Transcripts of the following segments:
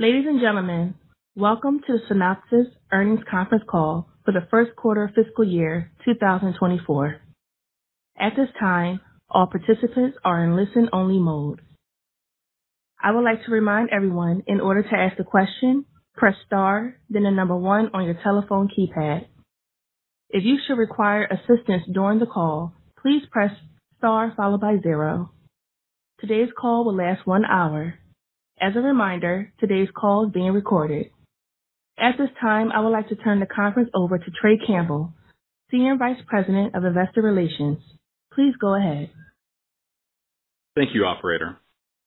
Ladies and gentlemen, welcome to the Synopsys Earnings Conference Call for the first quarter of fiscal year 2024. At this time, all participants are in listen-only mode. I would like to remind everyone, in order to ask a question, press star, then the number one on your telephone keypad. If you should require assistance during the call, please press star followed by zero. Today's call will last one hour. As a reminder, today's call is being recorded. At this time, I would like to turn the conference over to Trey Campbell, Senior Vice President of Investor Relations. Please go ahead. Thank you, operator.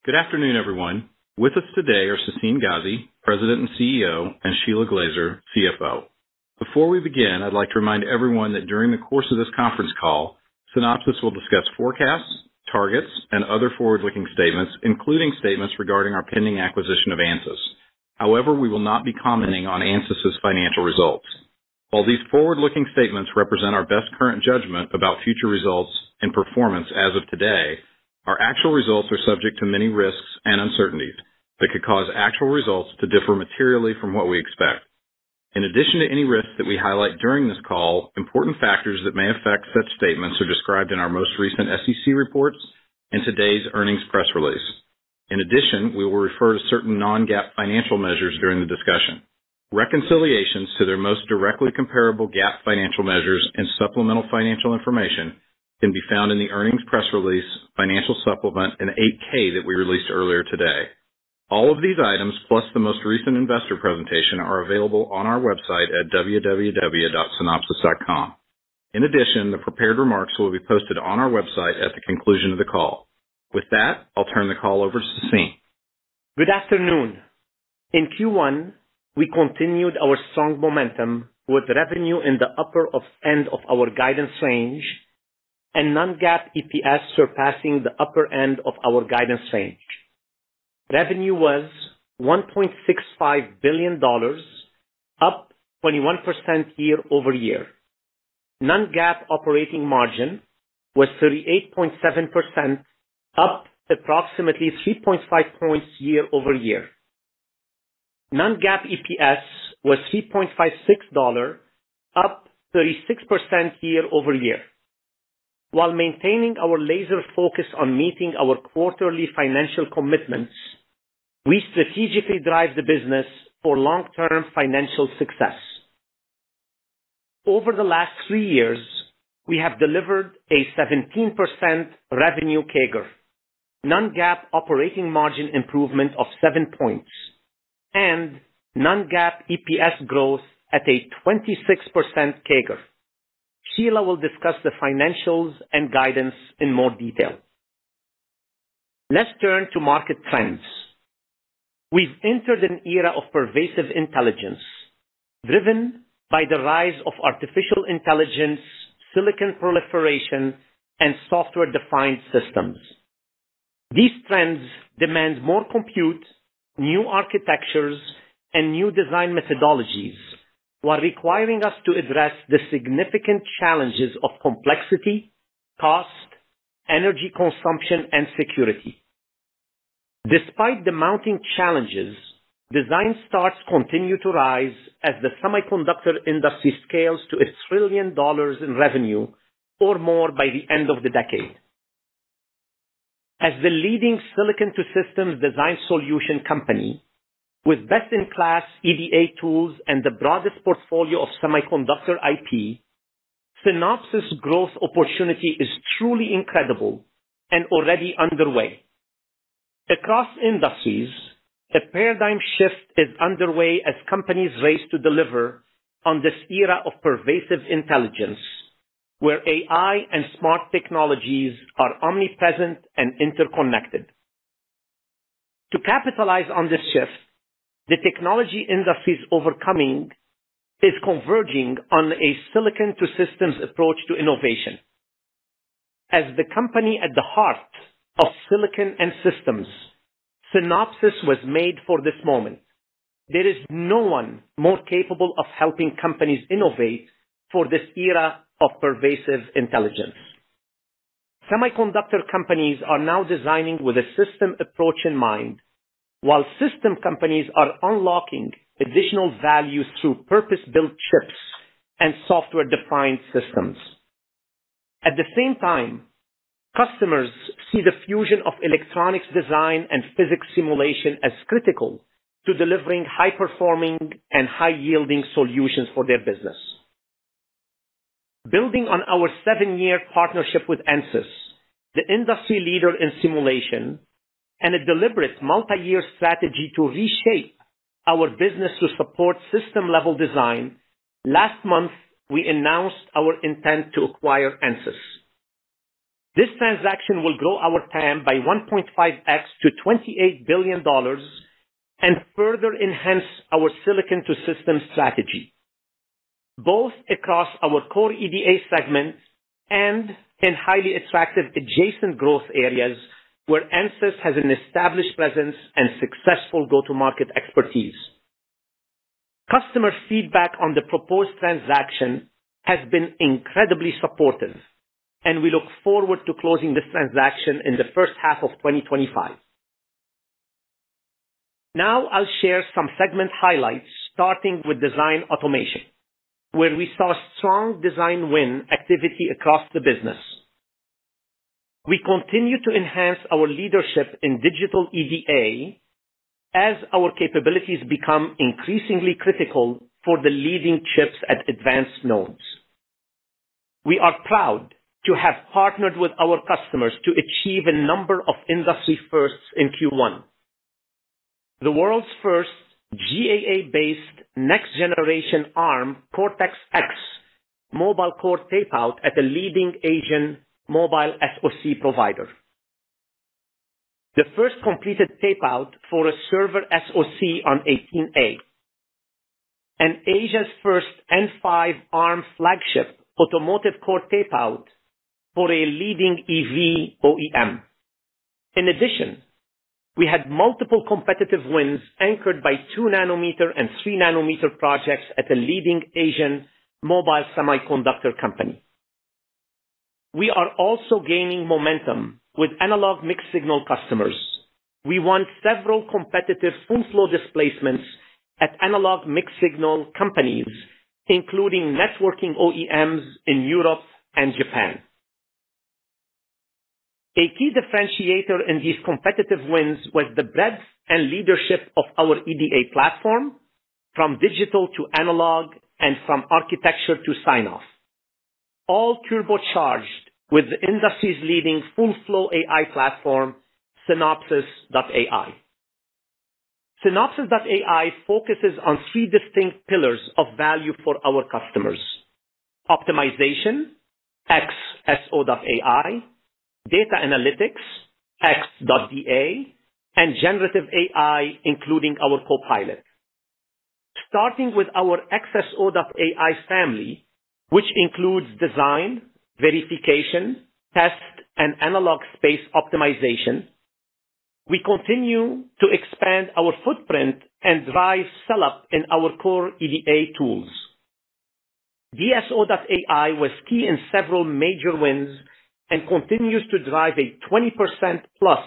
Good afternoon, everyone. With us today are Sassine Ghazi, President and CEO, and Shelagh Glaser, CFO. Before we begin, I'd like to remind everyone that during the course of this conference call, Synopsys will discuss forecasts, targets, and other forward-looking statements, including statements regarding our pending acquisition of Ansys. However, we will not be commenting on Ansys's financial results. While these forward-looking statements represent our best current judgment about future results and performance as of today, our actual results are subject to many risks and uncertainties that could cause actual results to differ materially from what we expect. In addition to any risks that we highlight during this call, important factors that may affect such statements are described in our most recent SEC reports and today's earnings press release. In addition, we will refer to certain non-GAAP financial measures during the discussion. Reconciliations to their most directly comparable GAAP financial measures and supplemental financial information can be found in the earnings press release, financial supplement, and 8-K that we released earlier today. All of these items, plus the most recent investor presentation, are available on our website at www.synopsys.com. In addition, the prepared remarks will be posted on our website at the conclusion of the call. With that, I'll turn the call over to Sassine. Good afternoon. In Q1, we continued our strong momentum with revenue in the upper end of our guidance range and non-GAAP EPS surpassing the upper end of our guidance range. Revenue was $1.65 billion, up 21% year-over-year. Non-GAAP operating margin was 38.7%, up approximately 3.5 points year-over-year. Non-GAAP EPS was $3.56, up 36% year-over-year. While maintaining our laser focus on meeting our quarterly financial commitments, we strategically drive the business for long-term financial success. Over the last three years, we have delivered a 17% revenue CAGR, non-GAAP operating margin improvement of 7 points, and non-GAAP EPS growth at a 26% CAGR. Shelagh will discuss the financials and guidance in more detail. Let's turn to market trends. We've entered an era of pervasive intelligence, driven by the rise of artificial intelligence, silicon proliferation, and software-defined systems. These trends demand more compute, new architectures, and new design methodologies, while requiring us to address the significant challenges of complexity, cost, energy consumption, and security. Despite the mounting challenges, design starts continue to rise as the semiconductor industry scales to $1 trillion in revenue or more by the end of the decade. As the leading silicon-to-systems design solution company with best-in-class EDA tools and the broadest portfolio of semiconductor IP, Synopsys' growth opportunity is truly incredible and already underway. Across industries, a paradigm shift is underway as companies race to deliver on this era of pervasive intelligence, where AI and smart technologies are omnipresent and interconnected. To capitalize on this shift, the technology industry's overcoming is converging on a silicon-to-systems approach to innovation. As the company at the heart of silicon and systems, Synopsys was made for this moment. There is no one more capable of helping companies innovate for this era of pervasive intelligence. Semiconductor companies are now designing with a system approach in mind while system companies are unlocking additional value through purpose-built chips and software-defined systems. At the same time, customers see the fusion of electronics design and physics simulation as critical to delivering high-performing and high-yielding solutions for their business. Building on our seven-year partnership with Ansys, the industry leader in simulation, and a deliberate multi-year strategy to reshape our business to support system-level design, last month, we announced our intent to acquire Ansys. This transaction will grow our TAM by 1.5x to $28 billion and further enhance our silicon-to-system strategy, both across our core EDA segment and in highly attractive adjacent growth areas where Ansys has an established presence and successful go-to-market expertise. Customer feedback on the proposed transaction has been incredibly supportive, and we look forward to closing this transaction in the first half of 2025. Now, I'll share some segment highlights, starting with Design Automation, where we saw strong design win activity across the business. We continue to enhance our leadership in digital EDA as our capabilities become increasingly critical for the leading chips at advanced nodes. We are proud to have partnered with our customers to achieve a number of industry firsts in Q1. The world's first GAA-based next-generation ARM Cortex-X mobile core tape-out at a leading Asian mobile SoC provider. The first completed tape-out for a server SoC on 18A, and Asia's first N5 ARM flagship automotive core tape-out for a leading EV OEM. In addition, we had multiple competitive wins anchored by 2-nanometer and 3-nanometer projects at a leading Asian mobile semiconductor company. We are also gaining momentum with analog mixed-signal customers. We won several competitive full-flow displacements at analog mixed-signal companies, including networking OEMs in Europe and Japan. A key differentiator in these competitive wins was the breadth and leadership of our EDA platform, from digital to analog and from architecture to sign-off, all turbocharged with the industry's leading full-flow AI platform, Synopsys.ai. Synopsys.ai focuses on three distinct pillars of value for our customers: optimization, xSO.ai, data analytics, x.DA, and generative AI, including our Copilot. Starting with our xSO.ai family, which includes design, verification, test, and analog space optimization, we continue to expand our footprint and drive sell-up in our core EDA tools. DSO.ai was key in several major wins and continues to drive a 20%+ plus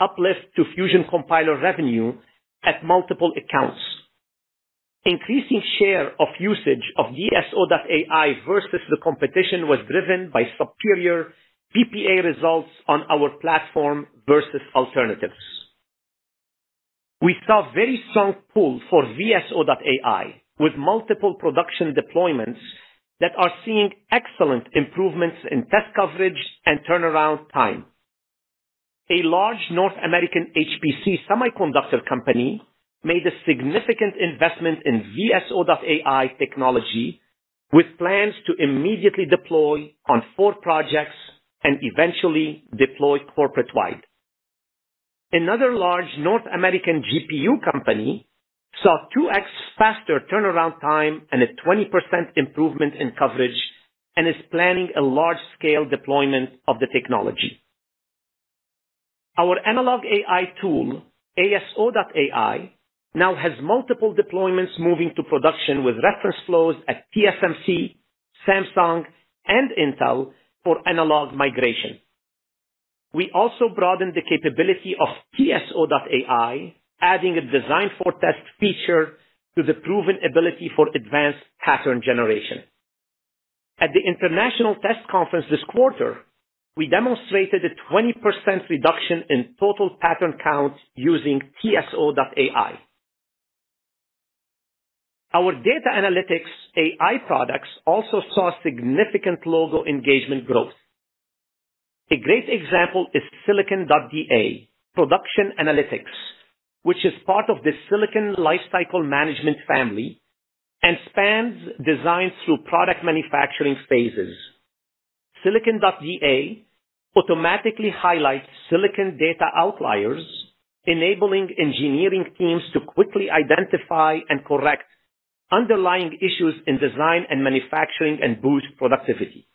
uplift to Fusion Compiler revenue at multiple accounts. Increasing share of usage of DSO.ai versus the competition was driven by superior PPA results on our platform versus alternatives. We saw very strong pull for VSO.ai with multiple production deployments that are seeing excellent improvements in test coverage and turnaround time. A large North American HPC semiconductor company made a significant investment in VSO.ai technology with plans to immediately deploy on four projects and eventually deploy corporate-wide. Another large North American GPU company saw 2x faster turnaround time and a 20% improvement in coverage and is planning a large-scale deployment of the technology. Our analog AI tool, ASO.ai, now has multiple deployments moving to production with reference flows at TSMC, Samsung, and Intel for analog migration. We also broadened the capability of TSO.ai adding a design for test feature to the proven ability for advanced pattern generation. At the International Test Conference this quarter, we demonstrated a 20% reduction in total pattern count using TSO.ai. Our data analytics AI products also saw significant logo engagement growth. A great example is Silicon.DA Production Analytics, which is part of the Silicon Lifecycle Management family and spans design through product manufacturing phases. Silicon.DA automatically highlights silicon data outliers, enabling engineering teams to quickly identify and correct underlying issues in design and manufacturing and boost productivity.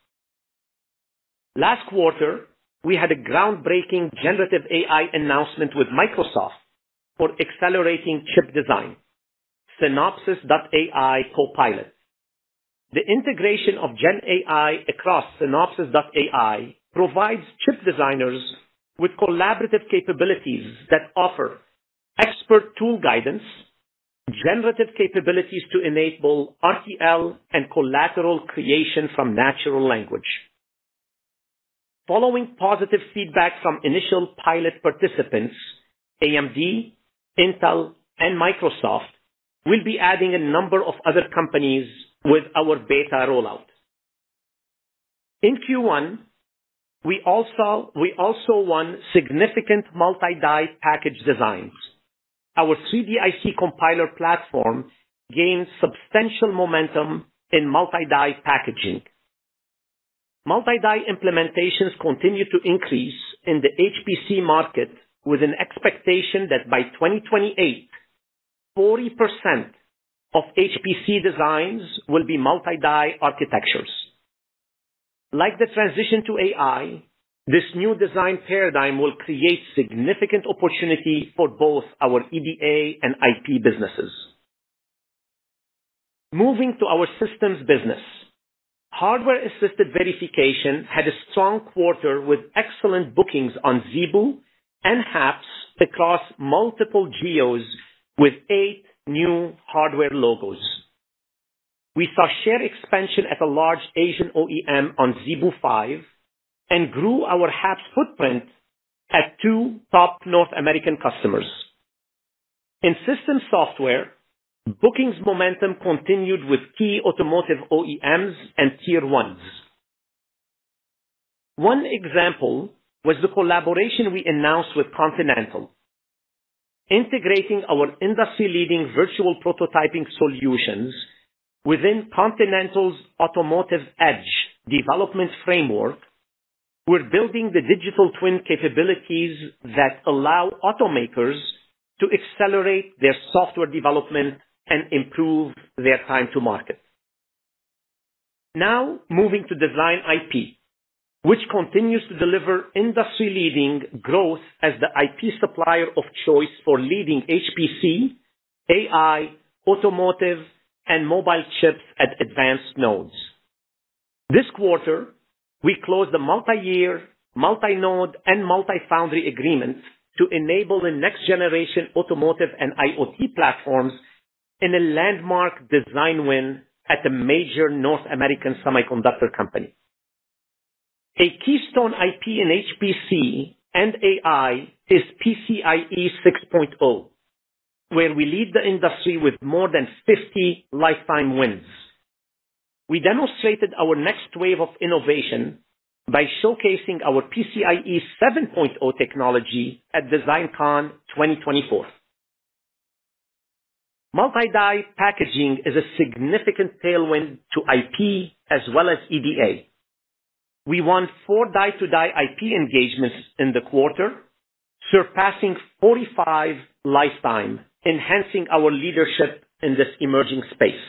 Last quarter, we had a groundbreaking generative AI announcement with Microsoft for accelerating chip design, Synopsys.ai Copilot. The integration of GenAI across Synopsys.ai provides chip designers with collaborative capabilities that offer expert tool guidance, generative capabilities to enable RTL and collateral creation from natural language. Following positive feedback from initial pilot participants, AMD, Intel, and Microsoft will be adding a number of other companies with our beta rollout. In Q1, we also won significant multi-die package designs. Our 3DIC Compiler platform gained substantial momentum in multi-die packaging. Multi-die implementations continue to increase in the HPC market with an expectation that by 2028, 40% of HPC designs will be multi-die architectures. Like the transition to AI, this new design paradigm will create significant opportunity for both our EDA and IP businesses. Moving to our systems business. Hardware-assisted verification had a strong quarter with excellent bookings on ZeBu and HAPS across multiple geos with eight new hardware logos. We saw share expansion at a large Asian OEM on ZeBu 5 and grew our HAPS footprint at two top North American customers. In system software, bookings momentum continued with key automotive OEMs and tier ones. One example was the collaboration we announced with Continental, integrating our industry-leading virtual prototyping solutions within Continental's Automotive Edge development framework. We're building the digital twin capabilities that allow automakers to accelerate their software development and improve their time to market. Now, moving to Design IP, which continues to deliver industry-leading growth as the IP supplier of choice for leading HPC, AI, automotive, and mobile chips at advanced nodes. This quarter, we closed a multi-year, multi-node, and multi-foundry agreement to enable the next-generation automotive and IoT platforms in a landmark design win at a major North American semiconductor company. A keystone IP in HPC and AI is PCIe 6.0, where we lead the industry with more than 50 lifetime wins. We demonstrated our next wave of innovation by showcasing our PCIe 7.0 technology at DesignCon 2024. Multi-die packaging is a significant tailwind to IP as well as EDA. We won four die-to-die IP engagements in the quarter, surpassing 45 lifetime, enhancing our leadership in this emerging space.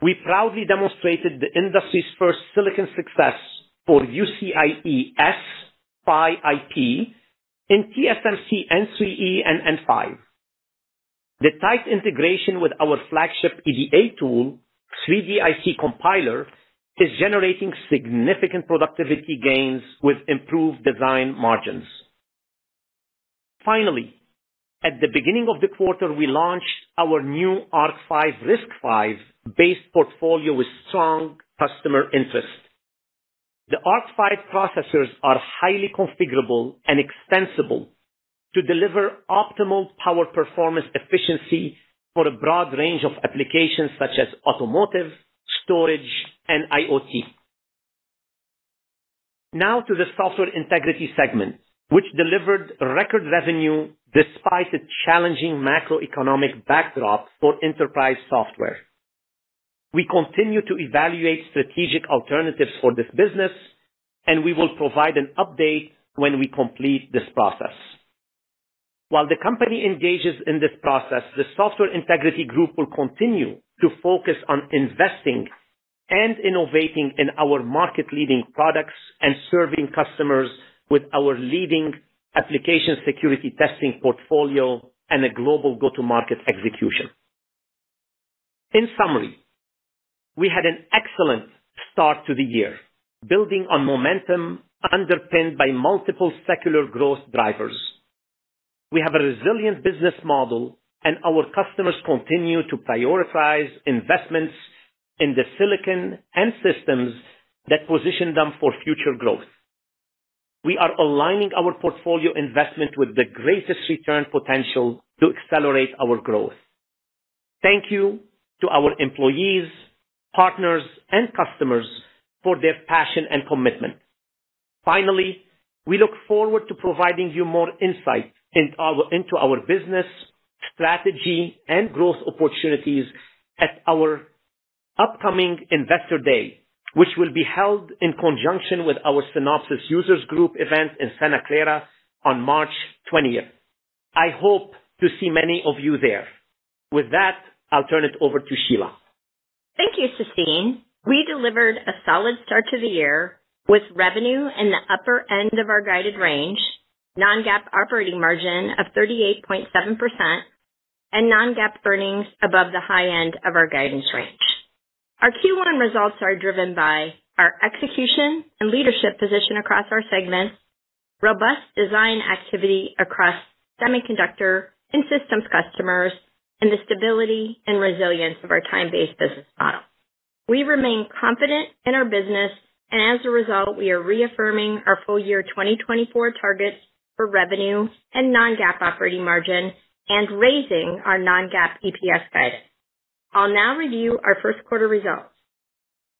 We proudly demonstrated the industry's first silicon success for UCIe S/PHY IP in TSMC N3E and N5. The tight integration with our flagship EDA tool, 3DIC Compiler, is generating significant productivity gains with improved design margins. Finally, at the beginning of the quarter, we launched our new Arc 5 RISC-V-based portfolio with strong customer interest. The Arc 5 processors are highly configurable and extensible to deliver optimal power performance efficiency for a broad range of applications such as automotive, storage, and IoT. Now to the Software Integrity segment, which delivered record revenue despite a challenging macroeconomic backdrop for enterprise software. We continue to evaluate strategic alternatives for this business, and we will provide an update when we complete this process. While the company engages in this process, the Software Integrity Group will continue to focus on investing and innovating in our market-leading products and serving customers with our leading application security testing portfolio and a global go-to-market execution. In summary, we had an excellent start to the year, building on momentum underpinned by multiple secular growth drivers. We have a resilient business model, and our customers continue to prioritize investments in the silicon and systems that position them for future growth. We are aligning our portfolio investment with the greatest return potential to accelerate our growth. Thank you to our employees, partners, and customers for their passion and commitment. Finally, we look forward to providing you more insight into our business, strategy, and growth opportunities at our upcoming Investor Day, which will be held in conjunction with our Synopsys Users Group event in Santa Clara on March 20th. I hope to see many of you there. With that, I'll turn it over to Shelagh. Thank you, Sassine. We delivered a solid start to the year with revenue in the upper end of our guided range, non-GAAP operating margin of 38.7%, and non-GAAP earnings above the high end of our guidance range. Our Q1 results are driven by our execution and leadership position across our segments, robust design activity across semiconductor and systems customers, and the stability and resilience of our time-based business model. We remain confident in our business, and as a result, we are reaffirming our full year 2024 targets for revenue and non-GAAP operating margin and raising our non-GAAP EPS guidance. I'll now review our first quarter results.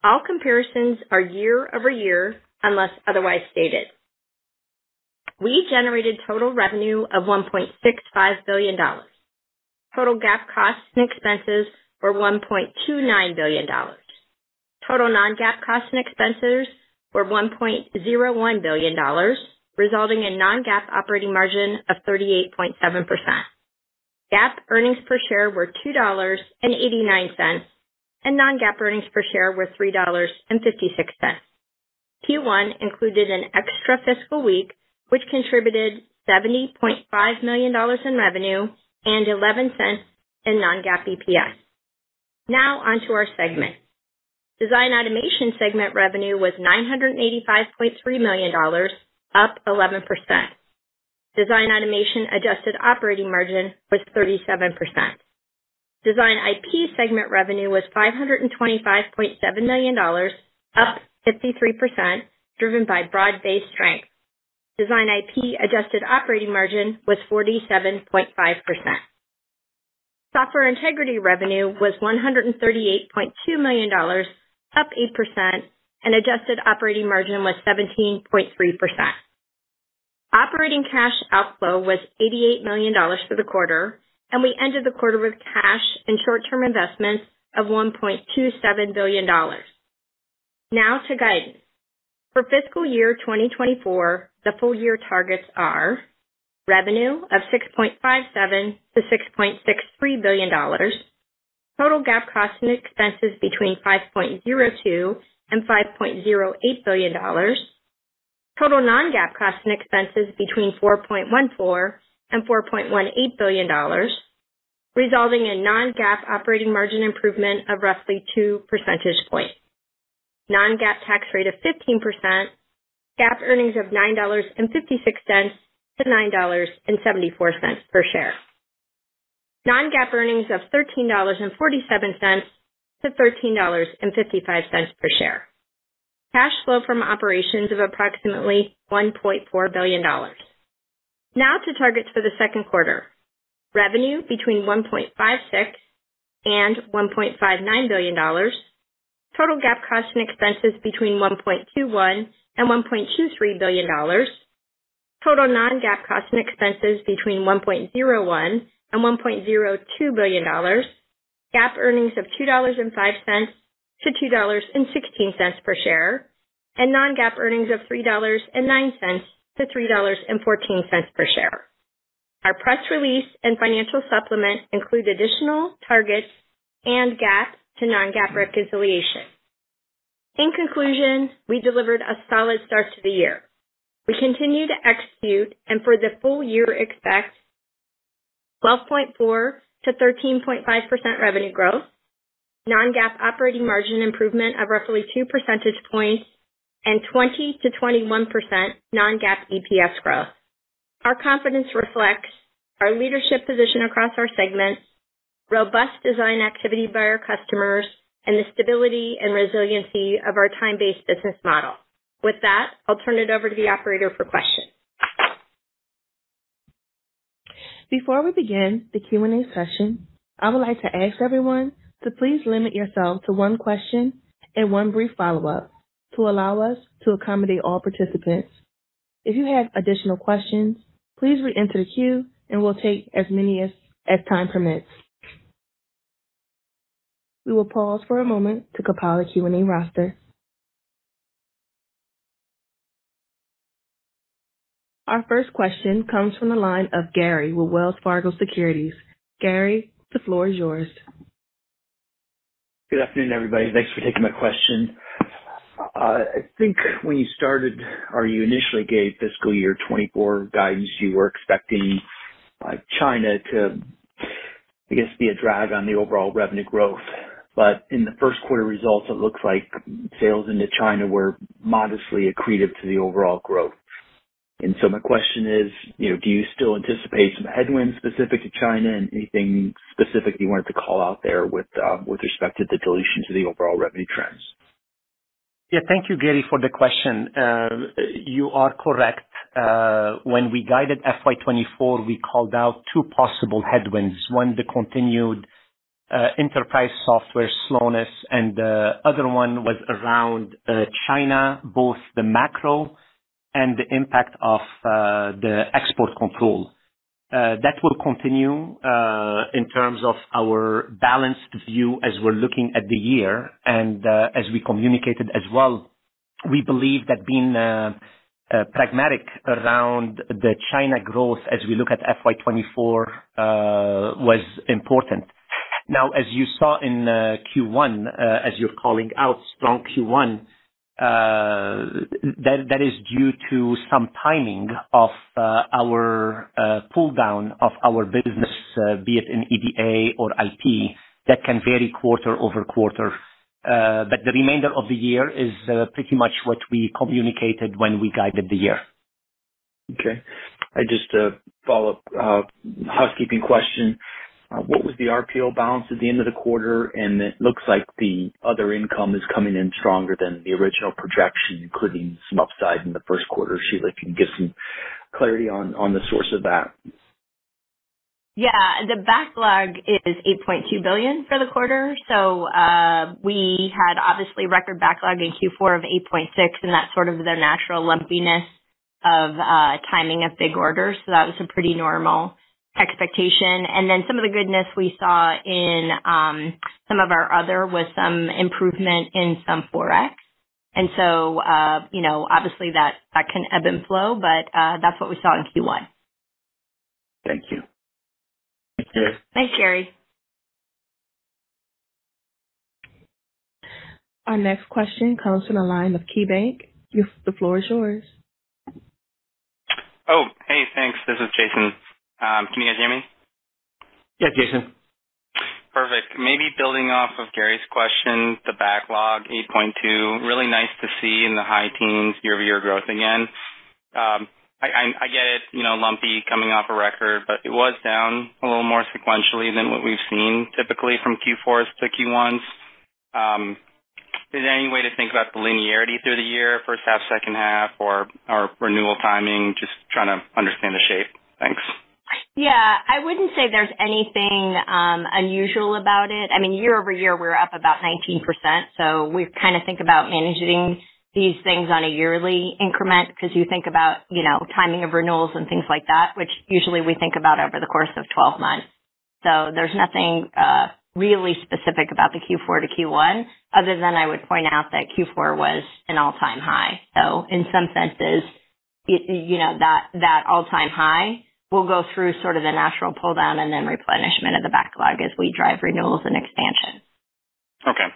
All comparisons are year-over-year unless otherwise stated. We generated total revenue of $1.65 billion. Total GAAP costs and expenses were $1.29 billion. Total non-GAAP costs and expenses were $1.01 billion, resulting in non-GAAP operating margin of 38.7%. GAAP earnings per share were $2.89, and non-GAAP earnings per share were $3.56. Q1 included an extra fiscal week, which contributed $70.5 million in revenue and $0.11 in non-GAAP EPS. Now onto our segment. Design Automation segment revenue was $985.3 million, up 11%. Design Automation adjusted operating margin was 37%. Design IP segment revenue was $525.7 million, up 53%, driven by broad-based strength. Design IP adjusted operating margin was 47.5%. Software Integrity revenue was $138.2 million, up 8%, and adjusted operating margin was 17.3%. Operating cash outflow was $88 million for the quarter, and we ended the quarter with cash and short-term investments of $1.27 billion. Now to guidance. For fiscal year 2024, the full year targets are revenue of $6.57 to $6.63 billion, total GAAP costs and expenses between $5.02-$5.08 billion, total non-GAAP costs and expenses between $4.14-$4.18 billion, resulting in non-GAAP operating margin improvement of roughly 2 percentage points, non-GAAP tax rate of 15%, GAAP earnings of $9.56-$9.74 per share. non-GAAP earnings of $13.47-$13.55 per share. Cash flow from operations of approximately $1.4 billion. Now to targets for the second quarter. Revenue between $1.56 billion and $1.59 billion. Total GAAP costs and expenses between $1.21 billion and $1.23 billion. Total non-GAAP costs and expenses between $1.01 billion and $1.02 billion. GAAP earnings of $2.05-$2.16 per share, and non-GAAP earnings of three dollars and nine cents to three dollars and fourteen per share. Our press release and financial supplement include additional targets and GAAP to non-GAAP reconciliation. In conclusion, we delivered a solid start to the year. We continue to execute and for the full year expect 12.4%-13.5% revenue growth, non-GAAP operating margin improvement of roughly 2 percentage points, and 20%-21% non-GAAP EPS growth. Our confidence reflects our leadership position across our segments, robust design activity by our customers, and the stability and resiliency of our time-based business model. With that, I'll turn it over to the operator for questions. Before we begin the Q&A session, I would like to ask everyone to please limit yourself to one question and one brief follow-up to allow us to accommodate all participants. If you have additional questions, please re-enter the queue and we'll take as many as time permits. We will pause for a moment to compile a Q&A roster. Our first question comes from the line of Gary with Wells Fargo Securities. Gary, the floor is yours. Good afternoon, everybody. Thanks for taking my question. Uh, I think when you started or you initially gave fiscal year 2024 guidance, you were expecting uh, China to, I guess, be a drag on the overall revenue growth. But in the first quarter results, it looks like sales into China were modestly accretive to the overall growth. And so my question is, you know, do you still anticipate some headwinds specific to China and anything specific you wanted to call out there with uh with respect to the dilution to the overall revenue trends? Yeah. Thank you, Gary, for the question. Uh you are correct. Uh when we guided FY 2024, we called out two possible headwinds. One, the continued enterprise software slowness, and the other one was around China, both the macro the impact of uh, the export control. Uh, that will continue uh, in terms of our balanced view as we're looking at the year. And uh as we communicated as well, we believe that being pragmatic around the China growth as we look at FY 2024 was important. Now, as you saw in Q1, as you're calling out strong Q1, Uh, that is due to some timing of uh, our uh, pull down of our business, be it in EDA or IP, that can vary quarter-over-quarter. Uh but the remainder of the year is pretty much what we communicated when we guided the year. Okay. I just follow up housekeeping question. What was the RPO balance at the end of the quarter? And it looks like the other income is coming in stronger than the original projection, including some upside in the first quarter. Shelagh, if you can give some clarity on the source of that. Yeah. The backlog is 8.2 billion for the quarter. So uh we had obviously record backlog in Q4 of $8.6 billion, and that's sort of the natural lumpiness of timing of big orders. So that was a pretty normal expectation. And then some of the goodness we saw in um, some of our other was some improvement in some Forex. And so, uh, you know, obviously that that can ebb and flow, but uh, that's what we saw in Q1. Thank you. Thanks, Gary. Our next question comes from the line of KeyBanc. The floor is yours. Oh, hey, thanks. This is Jason. Can you guys hear me? Yeah, Jason. Perfect. Maybe building off of Gary's question, the backlog, $8.2 billion, really nice to see in the high teens year-over-year growth again. Um, I I, I get it, you know, lumpy coming off a record, but it was down a little more sequentially than what we've seen typically from Q4s to Q1s. Um, Is there any way to think about the linearity through the year, first half, second half, or, or renewal timing? Just trying to understand the shape. Thanks. Yeah. I wouldn't say there's anything um, unusual about it. I mean, year-over-year, we're up about 19%, so we kind of think about managing these things on a yearly increment because you think about, you know, timing of renewals and things like that, which usually we think about over the course of 12 months. So there's nothing uh, really specific about the Q4 to Q1 other than I would point out that Q4 was an all-time high. So in some senses, you know, that, that all-time high will go through sort of the natural pull down and then replenishment of the backlog as we drive renewals and expansion. Okay.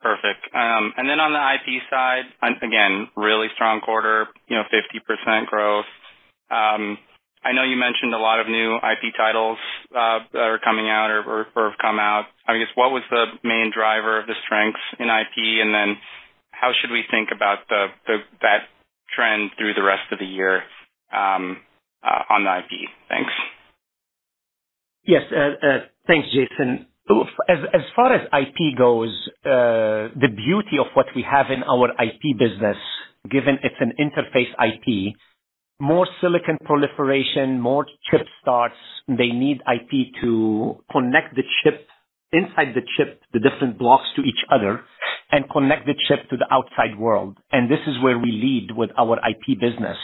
Perfect. Um, and then on the IP side, again, really strong quarter, you know, 50% growth. Um, I know you mentioned a lot of new IP titles uh, that are coming out or or have come out. I guess, what was the main driver of the strengths in IP? And then how should we think about the that trend through the rest of the year Uh, on the IP? Thanks. Yes. Uh, uh, thanks, Jason. As far as IP goes, the beauty of what we have in our IP business, given it's an interface IP, more silicon proliferation, more chip starts, they need IP to connect the chip inside the chip, the different blocks to each other and connect the chip to the outside world. And this is where we lead with our IP business.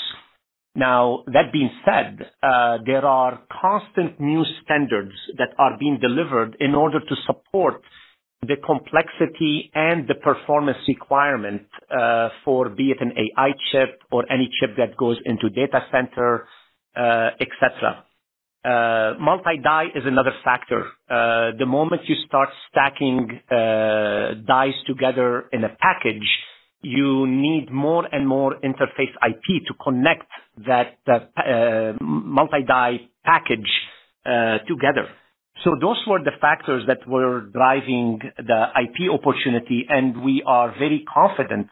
Now, that being said, uh, there are constant new standards that are being delivered in order to support the complexity and the performance requirement, uh, for be it an AI chip or any chip that goes into data center, uh, et cetera. Uh, multi-die is another factor. Uh the moment you start stacking uh dies together in a package, you need more and more interface IP to connect that uh, multi-die package uh, together. So those were the factors that were driving the IP opportunity, and we are very confident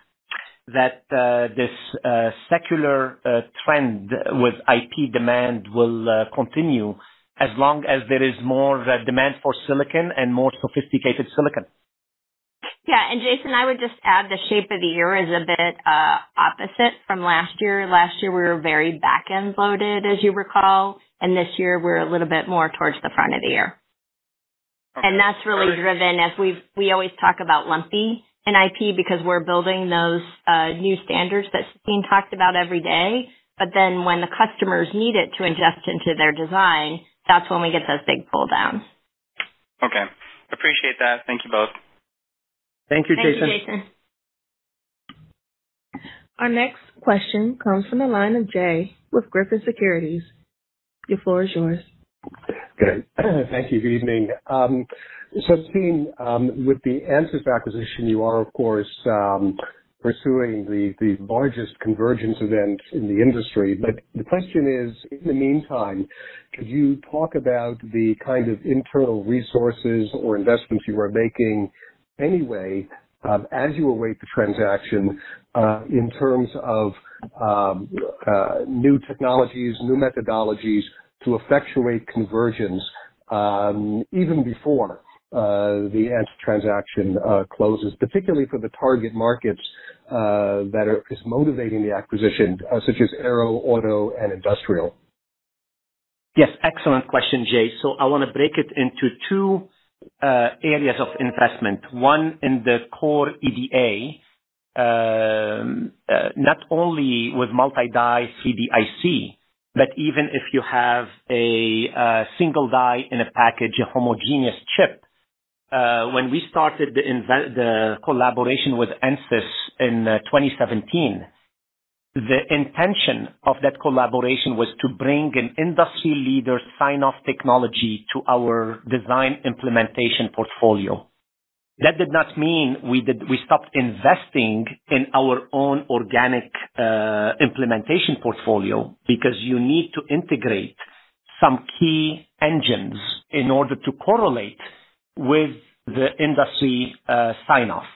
that uh, this secular trend with IP demand will continue as long as there is more demand for silicon and more sophisticated silicon. Yeah. And Jason, I would just add the shape of the year is a bit uh, opposite from last year. Last year, we were very back-end loaded, as you recall, and this year we're a little bit more towards the front of the year. Okay. That's really driven as we we always talk about lumpy in IP because we're building those uh, new standards that Sassine talked about every day. But then when the customers need it to ingest into their design, that's when we get those big pull downs. Okay. Appreciate that. Thank you both. Thank you, Jason. Thank you, Jason. Our next question comes from the line of Jay with Griffin Securities. Your floor is yours. Great. Thank you. Good evening. Um, Sassine, um, with the Ansys acquisition, you are of course um, pursuing the largest convergence event in the industry. But the question is, in the meantime, could you talk about the kind of internal resources or investments you are making anyway, um, as you await the transaction, uh, in terms of um, uh, new technologies, new methodologies to effectuate convergence, um, even before uh, the Ansys transaction closes, particularly for the target markets that is motivating the acquisition, such as aero, auto, and industrial? Yes, excellent question, Jay. So I wanna break it into two Uh, areas of investment. One in the core EDA, um, uh, not only with multi-die 3D IC, but even if you have a uh, single die in a package, a homogeneous chip. When we started the collaboration with Ansys in 2017, the intention of that collaboration was to bring an industry leader sign-off technology to our design implementation portfolio. That did not mean we did we stopped investing in our own organic uh, implementation portfolio because you need to integrate some key engines in order to correlate with the industry uh, sign-off.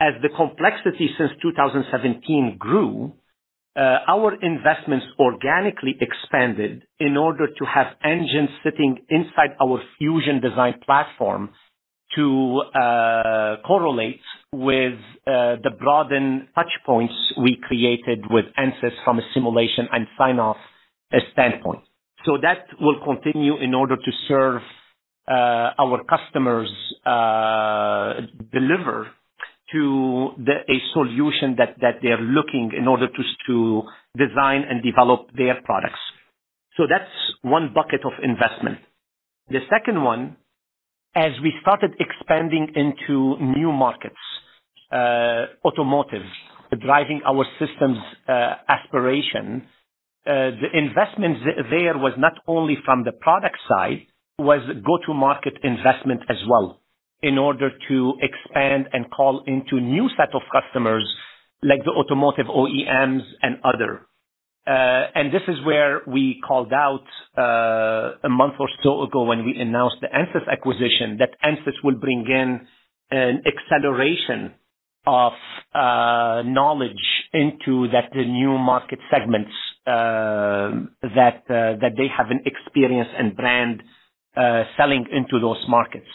As the complexity since 2017 grew, Uh, our investments organically expanded in order to have engines sitting inside our Fusion Design Platform to uh, correlate with uh, the broadened touch points we created with Ansys from a simulation and sign-off standpoint. So that will continue in order to serve our customers, deliver to a solution that that they're looking in order to to design and develop their products. So that's one bucket of investment. The second one, as we started expanding into new markets, uh, automotive, driving our systems uh, aspiration, uh, the investment there was not only from the product side, was go-to-market investment as well in order to expand and call into new set of customers like the automotive OEMs and other. Uh and this is where we called out uh a month or so ago when we announced the Ansys acquisition, that Ansys will bring in an acceleration of uh knowledge into that the new market segments uh, that uh that they have an experience and brand uh selling into those markets.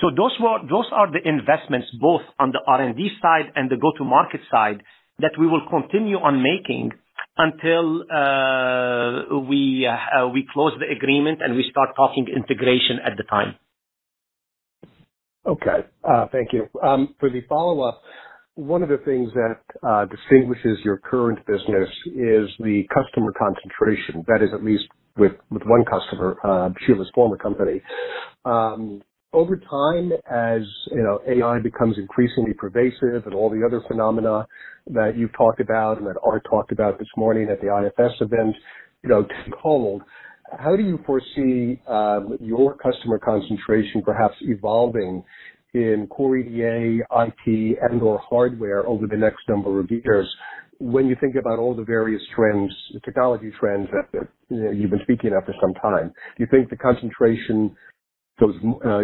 So those were, those are the investments both on the R&D side and the go-to-market side that we will continue on making until uh, we uh, we close the agreement and we start talking integration at the time. Okay. Uh, thank you. Um, for the follow-up, one of the things that distinguishes your current business is the customer concentration. That is at least with with one customer, Shelagh's former company. Um, Over time, as you know, AI becomes increasingly pervasive and all the other phenomena that you've talked about and that Aart talked about this morning at the IFS event you know, take hold, how do you foresee um, your customer concentration perhaps evolving in core EDA, IP, and/or hardware over the next number of years when you think about all the various trends, the technology trends that you've been speaking of for some time? Do you think the concentration Uh,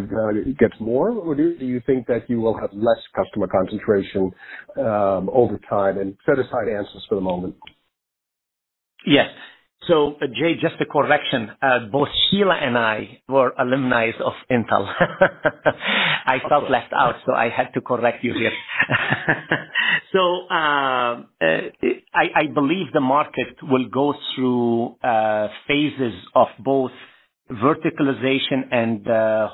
gets more, or do you think that you will have less customer concentration um, over time? And set aside Ansys for the moment. Yes. So uh, Jay, just a correction. Uh, Both Shelagh and I were alumni of Intel. I felt left out, so I had to correct you here. so, um, uh, I I believe the market will go through uh, phases of both verticalization and uh,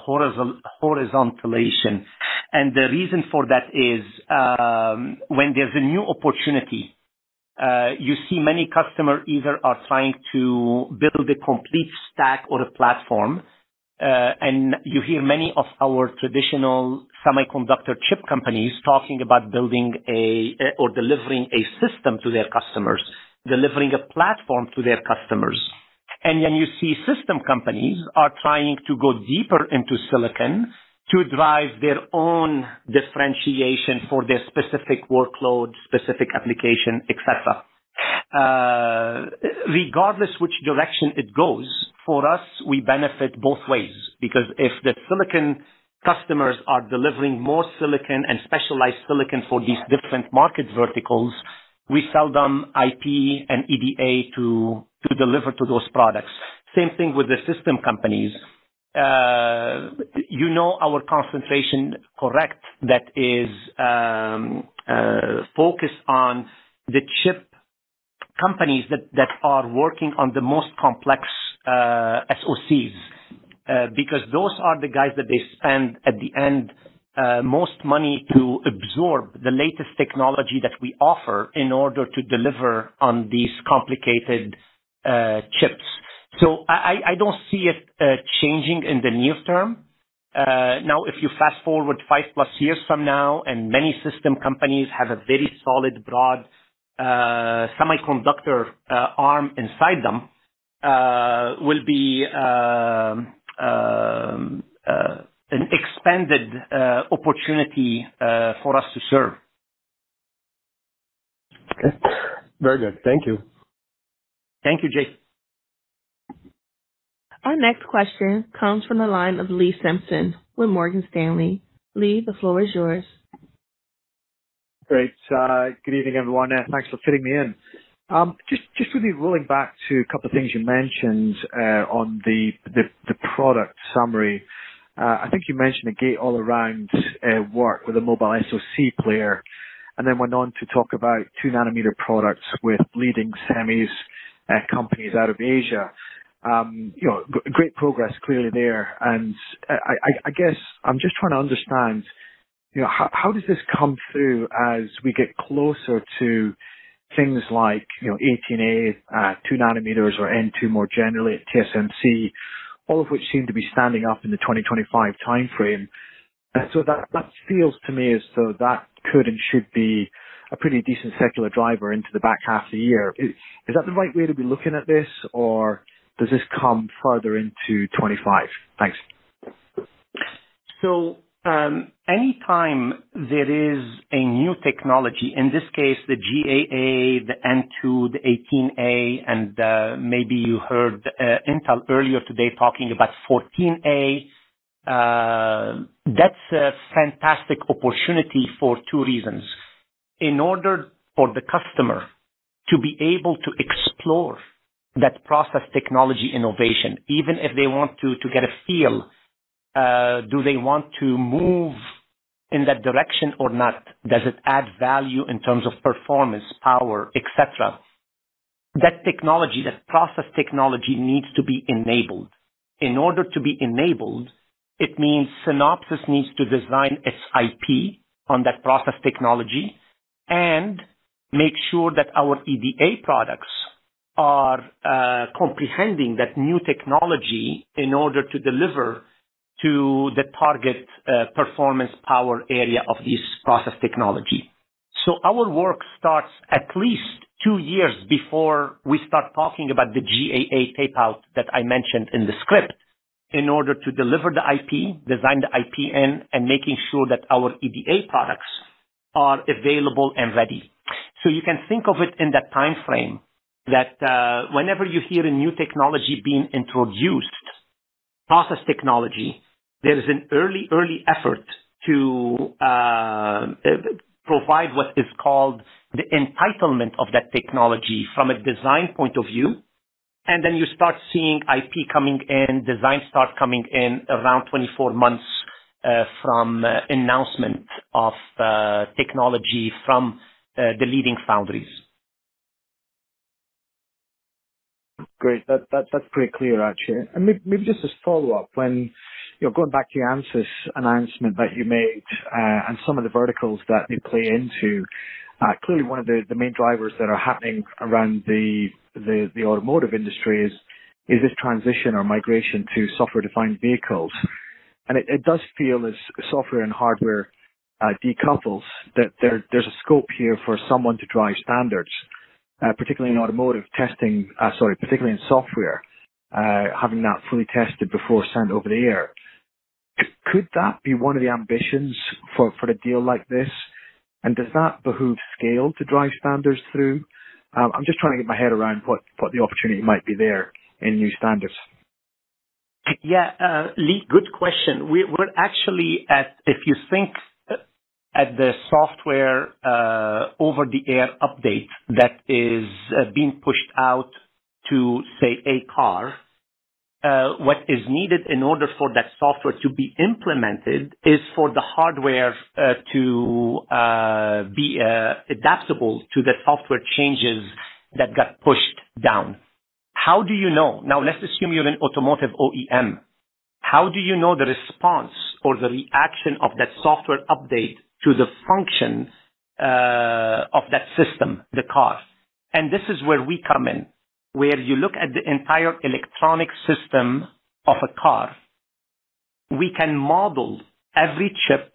horizontalization. And the reason for that is, um, when there's a new opportunity, uh, you see many customers either are trying to build a complete stack or a platform, Uh, and you hear many of our traditional semiconductor chip companies talking about building a or delivering a system to their customers, delivering a platform to their customers. And then you see system companies are trying to go deeper into silicon to drive their own differentiation for their specific workload, specific application, et cetera. Uh, regardless which direction it goes, for us, we benefit both ways, because if the silicon customers are delivering more silicon and specialized silicon for these different market verticals, we sell them IP and EDA to to deliver to those products. Same thing with the system companies. Uh, you know our concentration, correct, that is um, uh, focused on the chip companies that are working on the most complex uh, SoCs. Because those are the guys that they spend, at the end, most money to absorb the latest technology that we offer in order to deliver on these complicated uh, chips. So I I don't see it changing in the near term. Uh, now, if you fast-forward 5+ years from now, and many system companies have a very solid, broad uh, semiconductor arm inside them, uh, will be an expanded uh, opportunity uh, for us to serve. Okay. Very good. Thank you. Thank you, Jay. Our next question comes from the line of Lee Simpson with Morgan Stanley. Lee, the floor is yours. Great. Uh, good evening, everyone, and thanks for fitting me in. Um just just really rolling back to a couple of things you mentioned on the the the product summary. Uh, I think you mentioned a gate-all-around uh, work with a mobile SoC player, and then went on to talk about 2 nanometer products with leading semis uh, companies out of Asia. Um, you know, great progress clearly there. And I guess I'm just trying to understand, you know, how does this come through as we get closer to things like you know, 18A, 2 nanometers or N2 more generally at TSMC, all of which seem to be standing up in the 2025 timeframe. And so that that feels to me as though that could and should be a pretty decent secular driver into the back half of the year. Is that the right way to be looking at this, or does this come further into 25? Thanks. Anytime there is a new technology, in this case, the GAA, the N2, the 18A, and uh, maybe you heard uh, Intel earlier today talking about 14A, uh, that's a fantastic opportunity for two reasons. In order for the customer to be able to explore that process technology innovation, even if they want to, to get a feel, do they want to move in that direction or not? Does it add value in terms of performance, power, et cetera? That technology, that process technology needs to be enabled. In order to be enabled, it means Synopsys needs to design its IP on that process technology and make sure that our EDA products are uh, comprehending that new technology in order to deliver to the target uh, performance power area of this process technology. So our work starts at least two years before we start talking about the GAA tape-out that I mentioned in the script, in order to deliver the IP, design the IP in, and making sure that our EDA products are available and ready. So you can think of it in that time frame that uh, whenever you hear a new technology being introduced, process technology, there is an early early effort to uh, provide what is called the entitlement of that technology from a design point of view. And then you start seeing IP coming in, design start coming in around 24 months uh, from uh, announcement of technology from the leading foundries. Great. That that's pretty clear, actually. And maybe just as follow-up, when going back to your Ansys announcement that you made, uh, and some of the verticals that they play into, uh, clearly one of the main drivers that are happening around the the automotive industry is this transition or migration to software-defined vehicles. And it does feel as software and hardware uh, decouples, that there's a scope here for someone to drive standards, particularly in automotive testing, sorry, particularly in software, having that fully tested before sent over the air. Could that be one of the ambitions for for a deal like this? And does that behoove scale to drive standards through? Um, I'm just trying to get my head around what what the opportunity might be there in new standards. Yeah. Uh, Lee, good question. We're actually at, if you think uh, at the software uh, over-the-air update that is being pushed out to, say, a car, what is needed in order for that software to be implemented is for the hardware uh, to uh, be adaptable to the software changes that got pushed down. How do you know? Now, let's assume you're an automotive OEM. How do you know the response or the reaction of that software update to the function of that system, the car? And this is where we come in, where you look at the entire electronic system of a car. We can model every chip,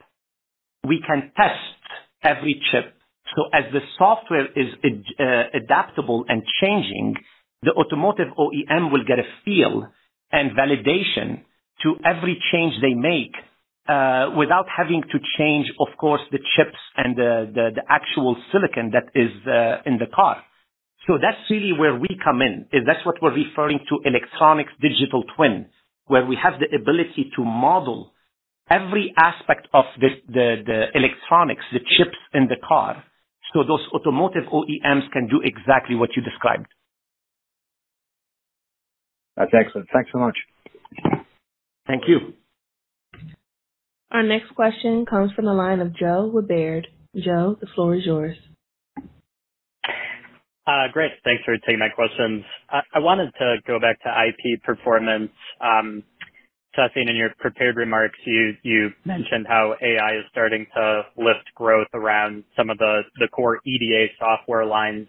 we can test every chip. So as the software is uh, adaptable and changing, the automotive OEM will get a feel and validation to every change they make, uh, without having to change, of course, the chips and the the actual silicon that is uh, in the car. So that's really where we come in, is that's what we're referring to electronics digital twin, where we have the ability to model every aspect of the electronics, the chips in the car, so those automotive OEMs can do exactly what you described. That's excellent. Thanks so much. Thank you. Our next question comes from the line of Joe with Baird. Joe, the floor is yours. Uh, great. Thanks for taking my questions. I wanted to go back to IP performance. Um, Sassine, in your prepared remarks, you you mentioned how AI is starting to lift growth around some of the the core EDA software lines.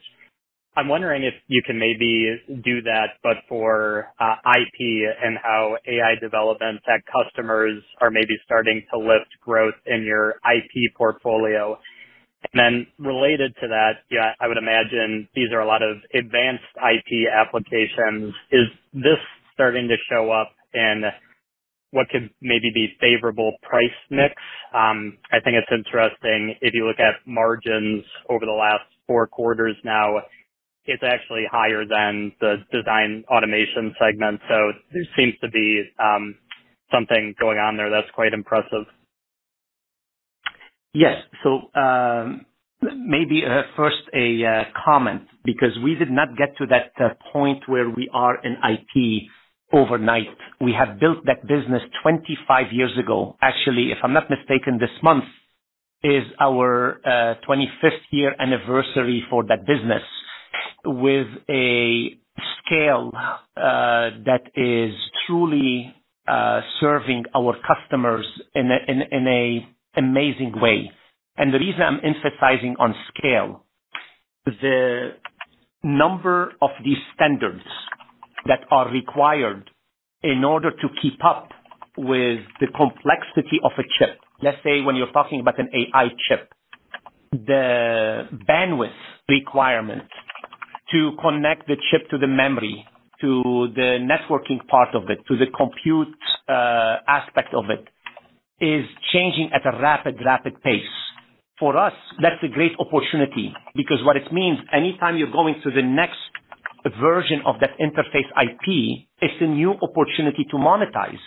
I'm wondering if you can maybe do that, but for uh, IP and how AI development at customers are maybe starting to lift growth in your IP portfolio. And then related to that, yeah, I would imagine these are a lot of advanced IP applications. Is this starting to show up in what could maybe be favorable price mix? Um, I think it's interesting if you look at margins over the last four quarters now, it's actually higher than the design automation segment. So there seems to be um, something going on there that's quite impressive. Yes. So um, maybe uh, first a uh, comment because we did not get to that uh, point where we are in IP overnight. We have built that business 25 years ago. Actually, if I'm not mistaken, this month is our 25th year anniversary for that business with a scale uh, that is truly uh, serving our customers in a, in, in a amazing way. And the reason I'm emphasizing on scale, the number of these standards that are required in order to keep up with the complexity of a chip. Let's say when you're talking about an AI chip, the bandwidth requirement to connect the chip to the memory, to the networking part of it, to the compute uh, aspect of it, is changing at a rapid, rapid pace. For us, that's a great opportunity because what it means, anytime you're going to the next version of that interface IP, it's a new opportunity to monetize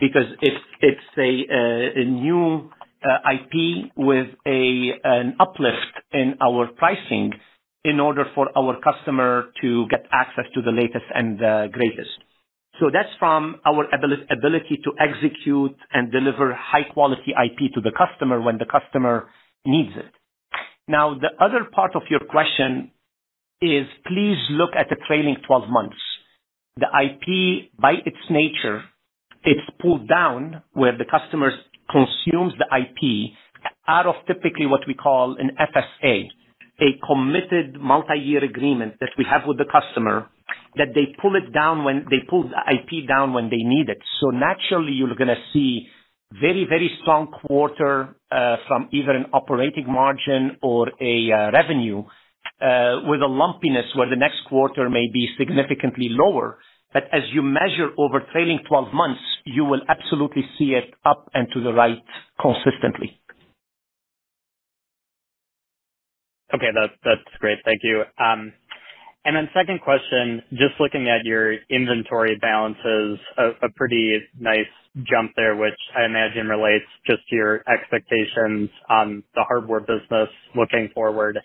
because it's it's a, uh, a new uh, IP with a an uplift in our pricing in order for our customer to get access to the latest and the greatest. So that's from our ability to execute and deliver high quality IP to the customer when the customer needs it. Now, the other part of your question is please look at the trailing 12 months. The IP, by its nature, it's pulled down where the customer consumes the IP out of typically what we call an FSA, a committed multi-year agreement that we have with the customer that they pull it down when they pull IP down when they need it. So naturally, you're going to see very, very strong quarter uh, from either an operating margin or a uh, revenue uh, with a lumpiness where the next quarter may be significantly lower. But as you measure over trailing 12 months, you will absolutely see it up and to the right consistently. Okay, that's great. Thank you. And then second question, just looking at your inventory balances, a pretty nice jump there, which I imagine relates just to your expectations on the hardware business looking forward.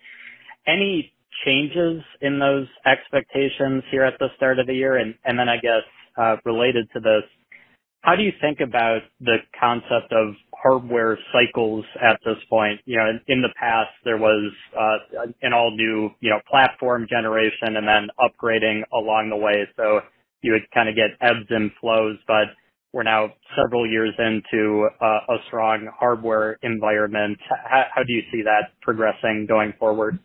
Any changes in those expectations here at the start of the year? And then I guess, uh, related to this, how do you think about the concept of hardware cycles at this point? You know, in the past, there was uh, an all new, you know, platform generation and then upgrading along the way. So you would kind of get ebbs and flows, but we're now several years into uh, a strong hardware environment. How do you see that progressing going forward?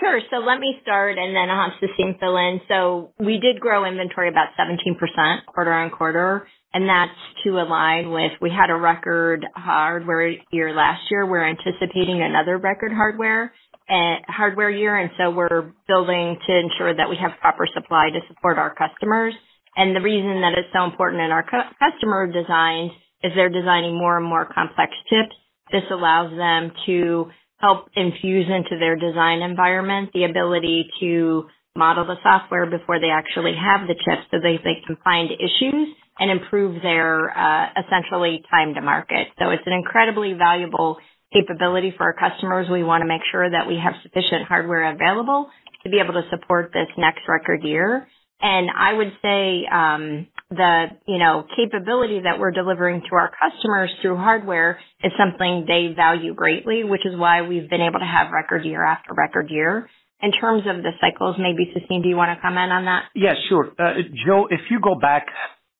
Sure. So let me start and then I'll have Sassine fill in. So we did grow inventory about 17% quarter on quarter, and that's to align with we had a record hardware year last year. We're anticipating another record hardware uh, hardware year, and so we're building to ensure that we have proper supply to support our customers. And the reason that it's so important in our cu- customer designs is they're designing more and more complex chips. This allows them to help infuse into their design environment the ability to model the software before they actually have the chip so they, they can find issues and improve their uh, essentially time to market. So it's an incredibly valuable capability for our customers. We want to make sure that we have sufficient hardware available to be able to support this next record year. And I would say um, the you know capability that we're delivering to our customers through hardware is something they value greatly, which is why we've been able to have record year after record year. In terms of the cycles, maybe Sassine, do you want to comment on that? Yeah, sure. Uh, Joe, if you go back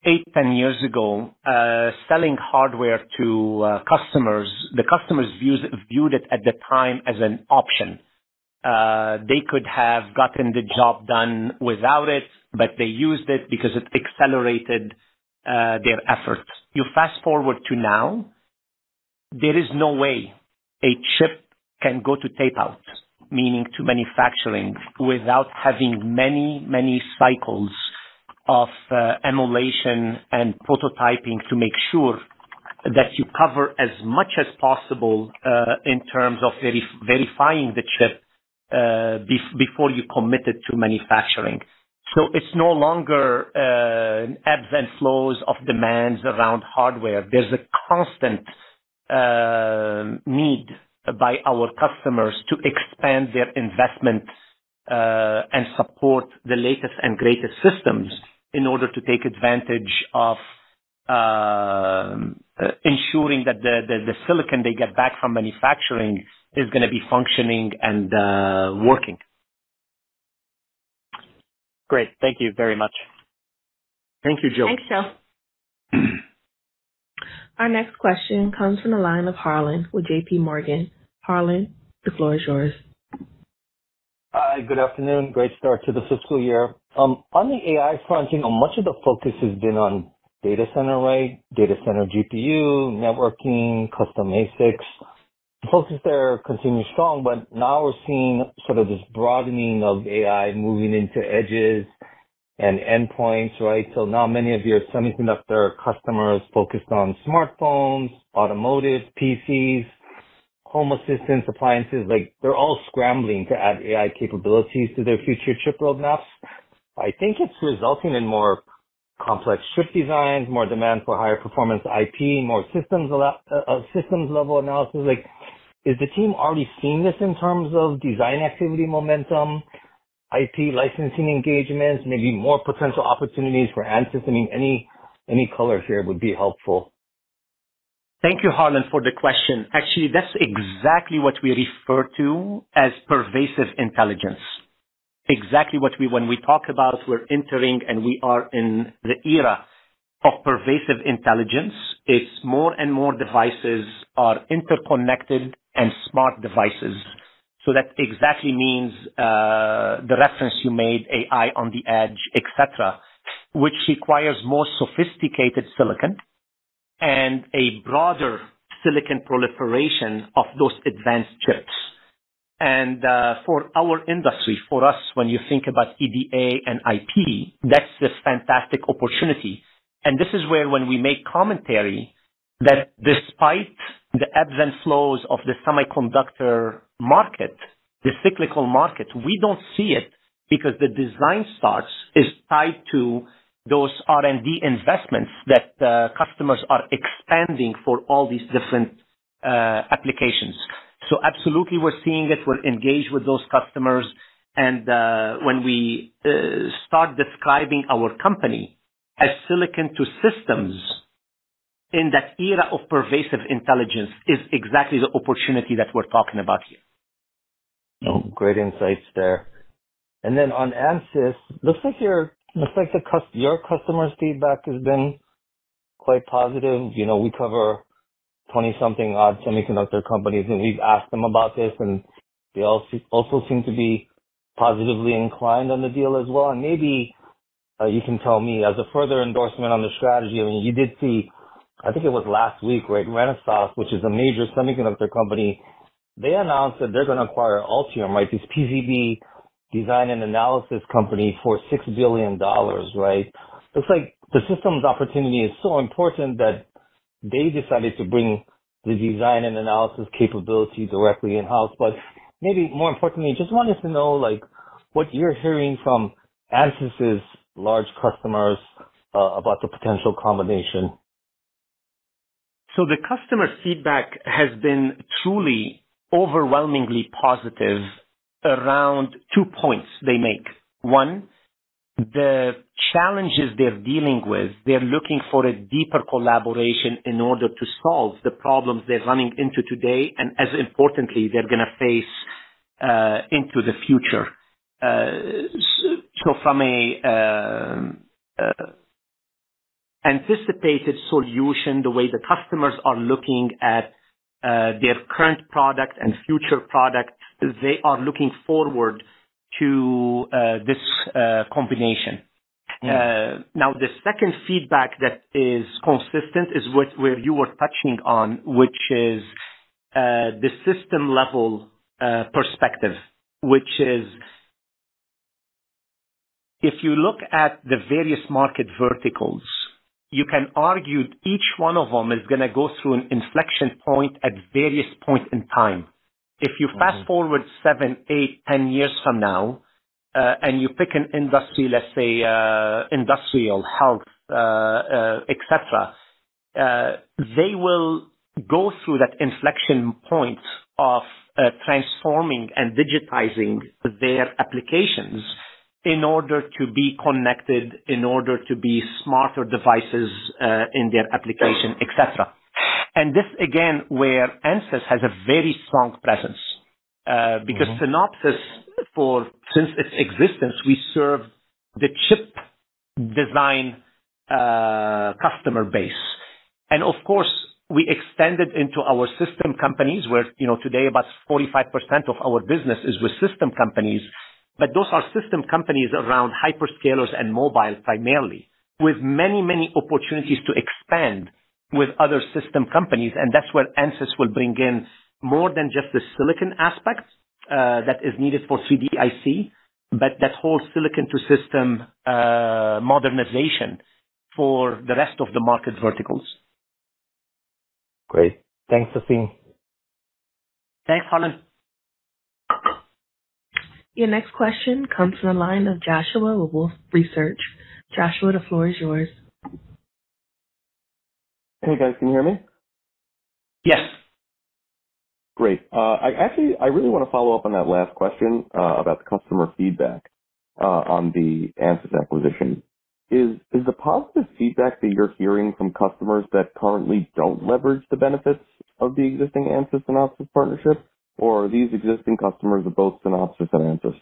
eight, ten years ago, uh, selling hardware to uh, customers, the customers views, viewed it at the time as an option. Uh, they could have gotten the job done without it, but they used it because it accelerated uh, their efforts. You fast forward to now, there is no way a chip can go to tape out, meaning to manufacturing, without having many, many cycles of uh, emulation and prototyping to make sure that you cover as much as possible uh, in terms of verif- verifying the chip uh, bef- before you commit it to manufacturing. So it's no longer uh, ebbs and flows of demands around hardware. There's a constant uh, need by our customers to expand their investment uh, and support the latest and greatest systems in order to take advantage of uh, ensuring that the, the, the silicon they get back from manufacturing is going to be functioning and uh, working. Great. Thank you very much. Thank you, Joe. Thanks, Joe. Our next question comes from the line of Harlan with J.P. Morgan. Harlan, the floor is yours. Hi, good afternoon. Great start to the fiscal year. Um, on the AI front, you know, much of the focus has been on data center, right? Data center GPU, networking, custom ASICs. Focus there continues strong, but now we're seeing sort of this broadening of AI moving into edges and endpoints, right? So now many of your semiconductor customers focused on smartphones, automotive, PCs, home assistants, appliances, like they're all scrambling to add AI capabilities to their future chip roadmaps. I think it's resulting in more complex chip designs, more demand for higher performance IP, more systems, uh, uh, systems level analysis. Like, is the team already seeing this in terms of design activity momentum? IP licensing engagements, maybe more potential opportunities for Ansys? I mean, any color here would be helpful. Thank you, Harlan, for the question. Actually, that's exactly what we refer to as pervasive intelligence. Exactly what we, when we talk about we're entering and we are in the era of pervasive intelligence, it's more and more devices are interconnected and smart devices so that exactly means uh, the reference you made, AI on the edge, etc., which requires more sophisticated silicon and a broader silicon proliferation of those advanced chips. And uh, for our industry, for us, when you think about EDA and IP, that's a fantastic opportunity. And this is where when we make commentary that despite the ebbs and flows of the semiconductor market, the cyclical market, we don't see it because the design starts is tied to those R&D investments that uh, customers are expanding for all these different uh, applications. So absolutely, we're seeing it. We're engaged with those customers. And uh, when we uh, start describing our company as silicon to systems, in that era of pervasive intelligence is exactly the opportunity that we're talking about here. Oh, great insights there. And then on Ansys, looks like your looks like the your customers' feedback has been quite positive. You know, we cover 20 something odd semiconductor companies and we've asked them about this and they also also seem to be positively inclined on the deal as well. And maybe uh, you can tell me as a further endorsement on the strategy. I mean, you did see I think it was last week, right? Renesas, which is a major semiconductor company, they announced that they're going to acquire Altium, right? This PCB design and analysis company for six billion dollars, right? Looks like the systems opportunity is so important that they decided to bring the design and analysis capability directly in house. But maybe more importantly, just wanted to know like what you're hearing from Ansys's large customers uh, about the potential combination. So the customer feedback has been truly overwhelmingly positive around two points they make. One, the challenges they're dealing with, they're looking for a deeper collaboration in order to solve the problems they're running into today, and as importantly, they're going to face uh, into the future. Uh, so, from a uh, uh, anticipated solution, the way the customers are looking at uh, their current product and future product, they are looking forward to uh, this uh, combination. Mm. Now, the second feedback that is consistent is what where you were touching on, which is the system-level perspective, which is if you look at the various market verticals, you can argue each one of them is going to go through an inflection point at various points in time. If you mm-hmm. fast forward seven, eight, ten years from now, uh, and you pick an industry, let's say uh, industrial, health, uh, uh etc., uh, they will go through that inflection point of uh, transforming and digitizing their applications in order to be connected, in order to be smarter devices in their application, etc. And this again, where Ansys has a very strong presence, uh, because mm-hmm. Synopsys, for since its existence, we serve the chip design uh, customer base, and of course, we extended into our system companies, where you know today about 45% of our business is with system companies, but those are system companies around hyperscalers and mobile primarily, with many many opportunities to expand with other system companies, and that's where Ansys will bring in more than just the silicon aspect uh, that is needed for 3D IC, but that whole silicon to system uh, modernization for the rest of the market verticals. Great. Thanks, Sassine. Thanks, Harlan. Your next question comes from the line of Joshua with Wolfe Research. Joshua, the floor is yours. Hey, guys, can you hear me? Yes. Great. Uh, I actually, I really want to follow up on that last question uh, about the customer feedback uh, on the Ansys acquisition. Is is the positive feedback that you're hearing from customers that currently don't leverage the benefits of the existing Ansys and Synopsys partnership, or are these existing customers of both Synopsys and Ansys?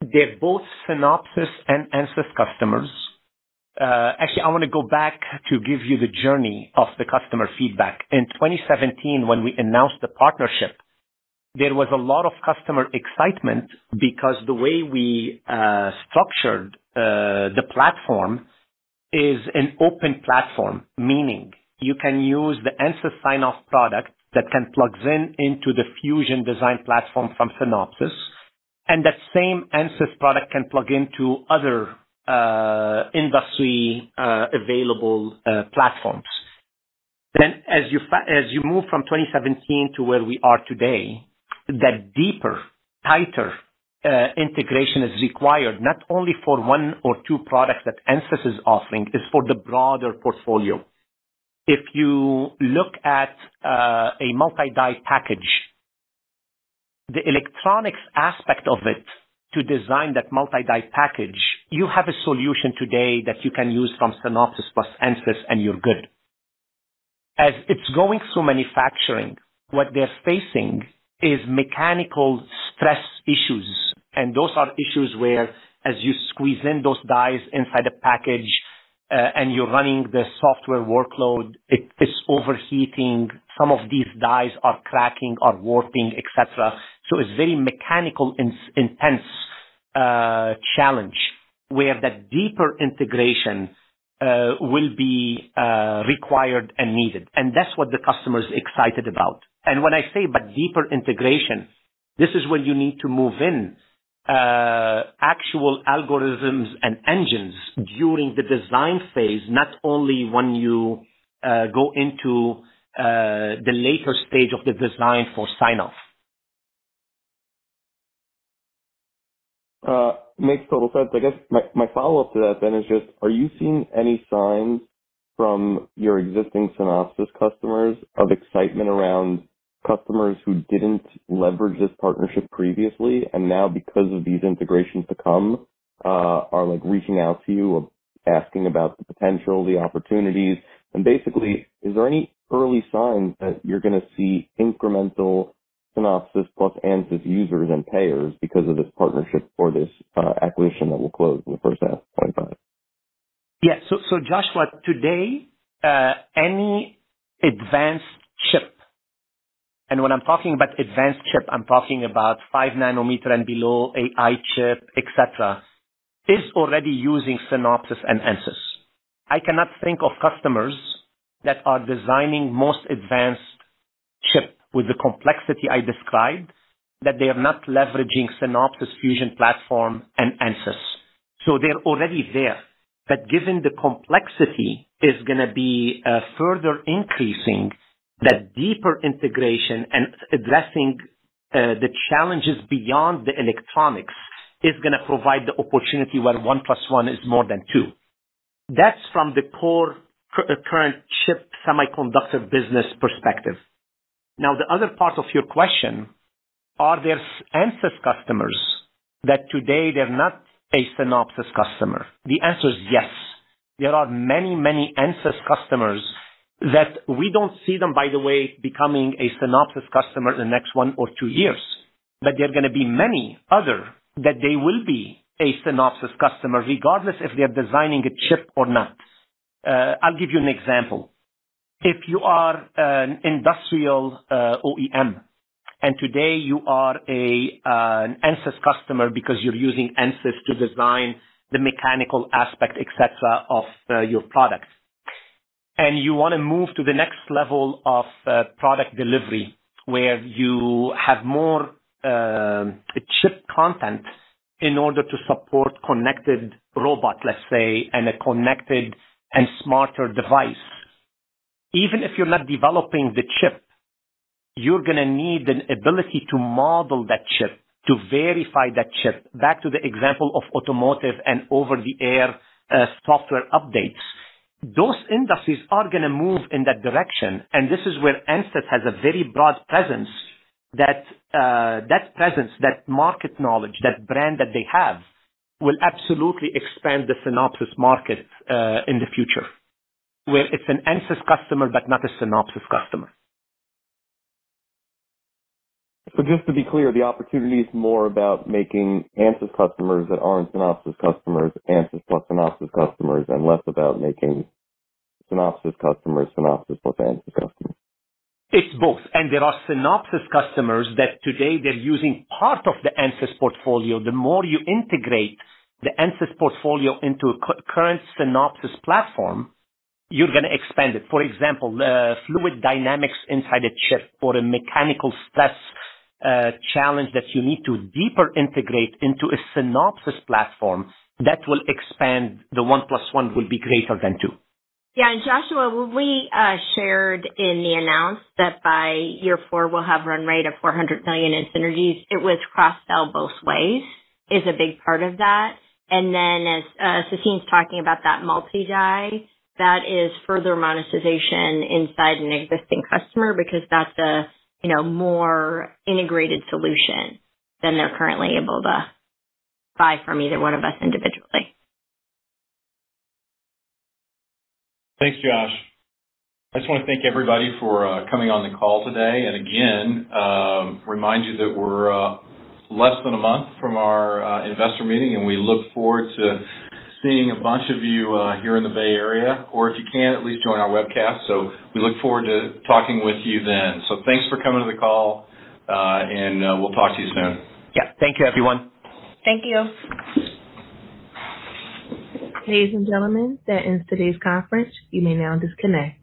They're both Synopsys and Ansys customers. Uh, actually, I want to go back to give you the journey of the customer feedback. In 2017, when we announced the partnership, there was a lot of customer excitement because the way we uh, structured uh, the platform is an open platform, meaning you can use the Ansys sign-off product that can plugs in into the Fusion design platform from Synopsys, and that same Ansys product can plug into other uh, industry uh, available uh, platforms. Then as you as you move from 2017 to where we are today, that deeper, tighter integration is required, not only for one or two products that Ansys is offering, is for the broader portfolio. If you look at a multi-die package, the electronics aspect of it to design that multi-die package, you have a solution today that you can use from Synopsys plus Ansys, and you're good. As it's going through manufacturing, what they're facing is mechanical stress issues, and those are issues where as you squeeze in those dies inside a package, uh, and you're running the software workload, it is overheating. Some of these dies are cracking or warping, etc. So it's very mechanical, in, intense uh, challenge where that deeper integration uh, will be uh, required and needed. And that's what the customer is excited about. And when I say but deeper integration, this is where you need to move in uh, actual algorithms and engines during the design phase, not only when you uh, go into uh, the later stage of the design for sign-off. Uh, makes total sense. I guess my, my follow-up to that then is just, are you seeing any signs from your existing Synopsys customers of excitement around customers who didn't leverage this partnership previously and now because of these integrations to come, uh, are like reaching out to you, asking about the potential, the opportunities, and basically, is there any early signs that you're going to see incremental Synopsys plus Ansys users and payers because of this partnership or this uh, acquisition that will close in the first half of 25? Yeah. So, so Joshua, today, uh, any advanced chip, and when I'm talking about advanced chip, I'm talking about 5 nanometer and below AI chip, etc., is already using Synopsys and Ansys. I cannot think of customers that are designing most advanced chip with the complexity I described that they are not leveraging Synopsys Fusion platform and Ansys. So they're already there. But given the complexity is going to be uh, further increasing that deeper integration and addressing uh, the challenges beyond the electronics is going to provide the opportunity where one plus one is more than two. That's from the core uh, current chip semiconductor business perspective. Now, the other part of your question, are there Ansys customers that today they're not a Synopsys customer? The answer is yes. There are many, many Ansys customers that we don't see them, by the way, becoming a Synopsys customer in the next one or two years. But there are going to be many other that they will be a Synopsys customer, regardless if they're designing a chip or not. Uh, I'll give you an example. If you are an industrial uh, OEM, and today you are a uh, an Ansys customer because you're using Ansys to design the mechanical aspect, etc., of uh, your product, and you want to move to the next level of uh, product delivery, where you have more uh, chip content in order to support connected robot, let's say, and a connected and smarter device. Even if you're not developing the chip, you're going to need an ability to model that chip, to verify that chip. Back to the example of automotive and over-the-air uh, software updates. Those industries are going to move in that direction, and this is where Ansys has a very broad presence that uh, that presence, that market knowledge, that brand that they have will absolutely expand the Synopsys market uh, in the future, where it's an Ansys customer but not a Synopsys customer. So just to be clear, the opportunity is more about making Ansys customers that aren't Synopsys customers Ansys plus Synopsys customers, and less about making Synopsys customers Synopsys plus Ansys customers. It's both. And there are Synopsys customers that today they're using part of the Ansys portfolio. The more you integrate the Ansys portfolio into a current Synopsys platform, you're going to expand it. For example, uh, fluid dynamics inside a chip or a mechanical stress uh, challenge that you need to deeper integrate into a Synopsys platform, that will expand the one plus one will be greater than two. Yeah, and Joshua, we uh, shared in the announce that by year four we'll have run rate of 400 million in synergies, it was cross sell both ways is a big part of that. And then as uh, Sassine's talking about that multi-die, that is further monetization inside an existing customer because that's a, you know, more integrated solution than they're currently able to buy from either one of us individually. Thanks, Josh. I just want to thank everybody for uh, coming on the call today. And again, um, remind you that we're uh, less than a month from our uh, investor meeting, and we look forward to seeing a bunch of you uh, here in the Bay Area, or if you can, at least join our webcast. So we look forward to talking with you then. So thanks for coming to the call, uh, and uh, we'll talk to you soon. Yeah, thank you, everyone. Thank you. Ladies and gentlemen, that ends today's conference. You may now disconnect.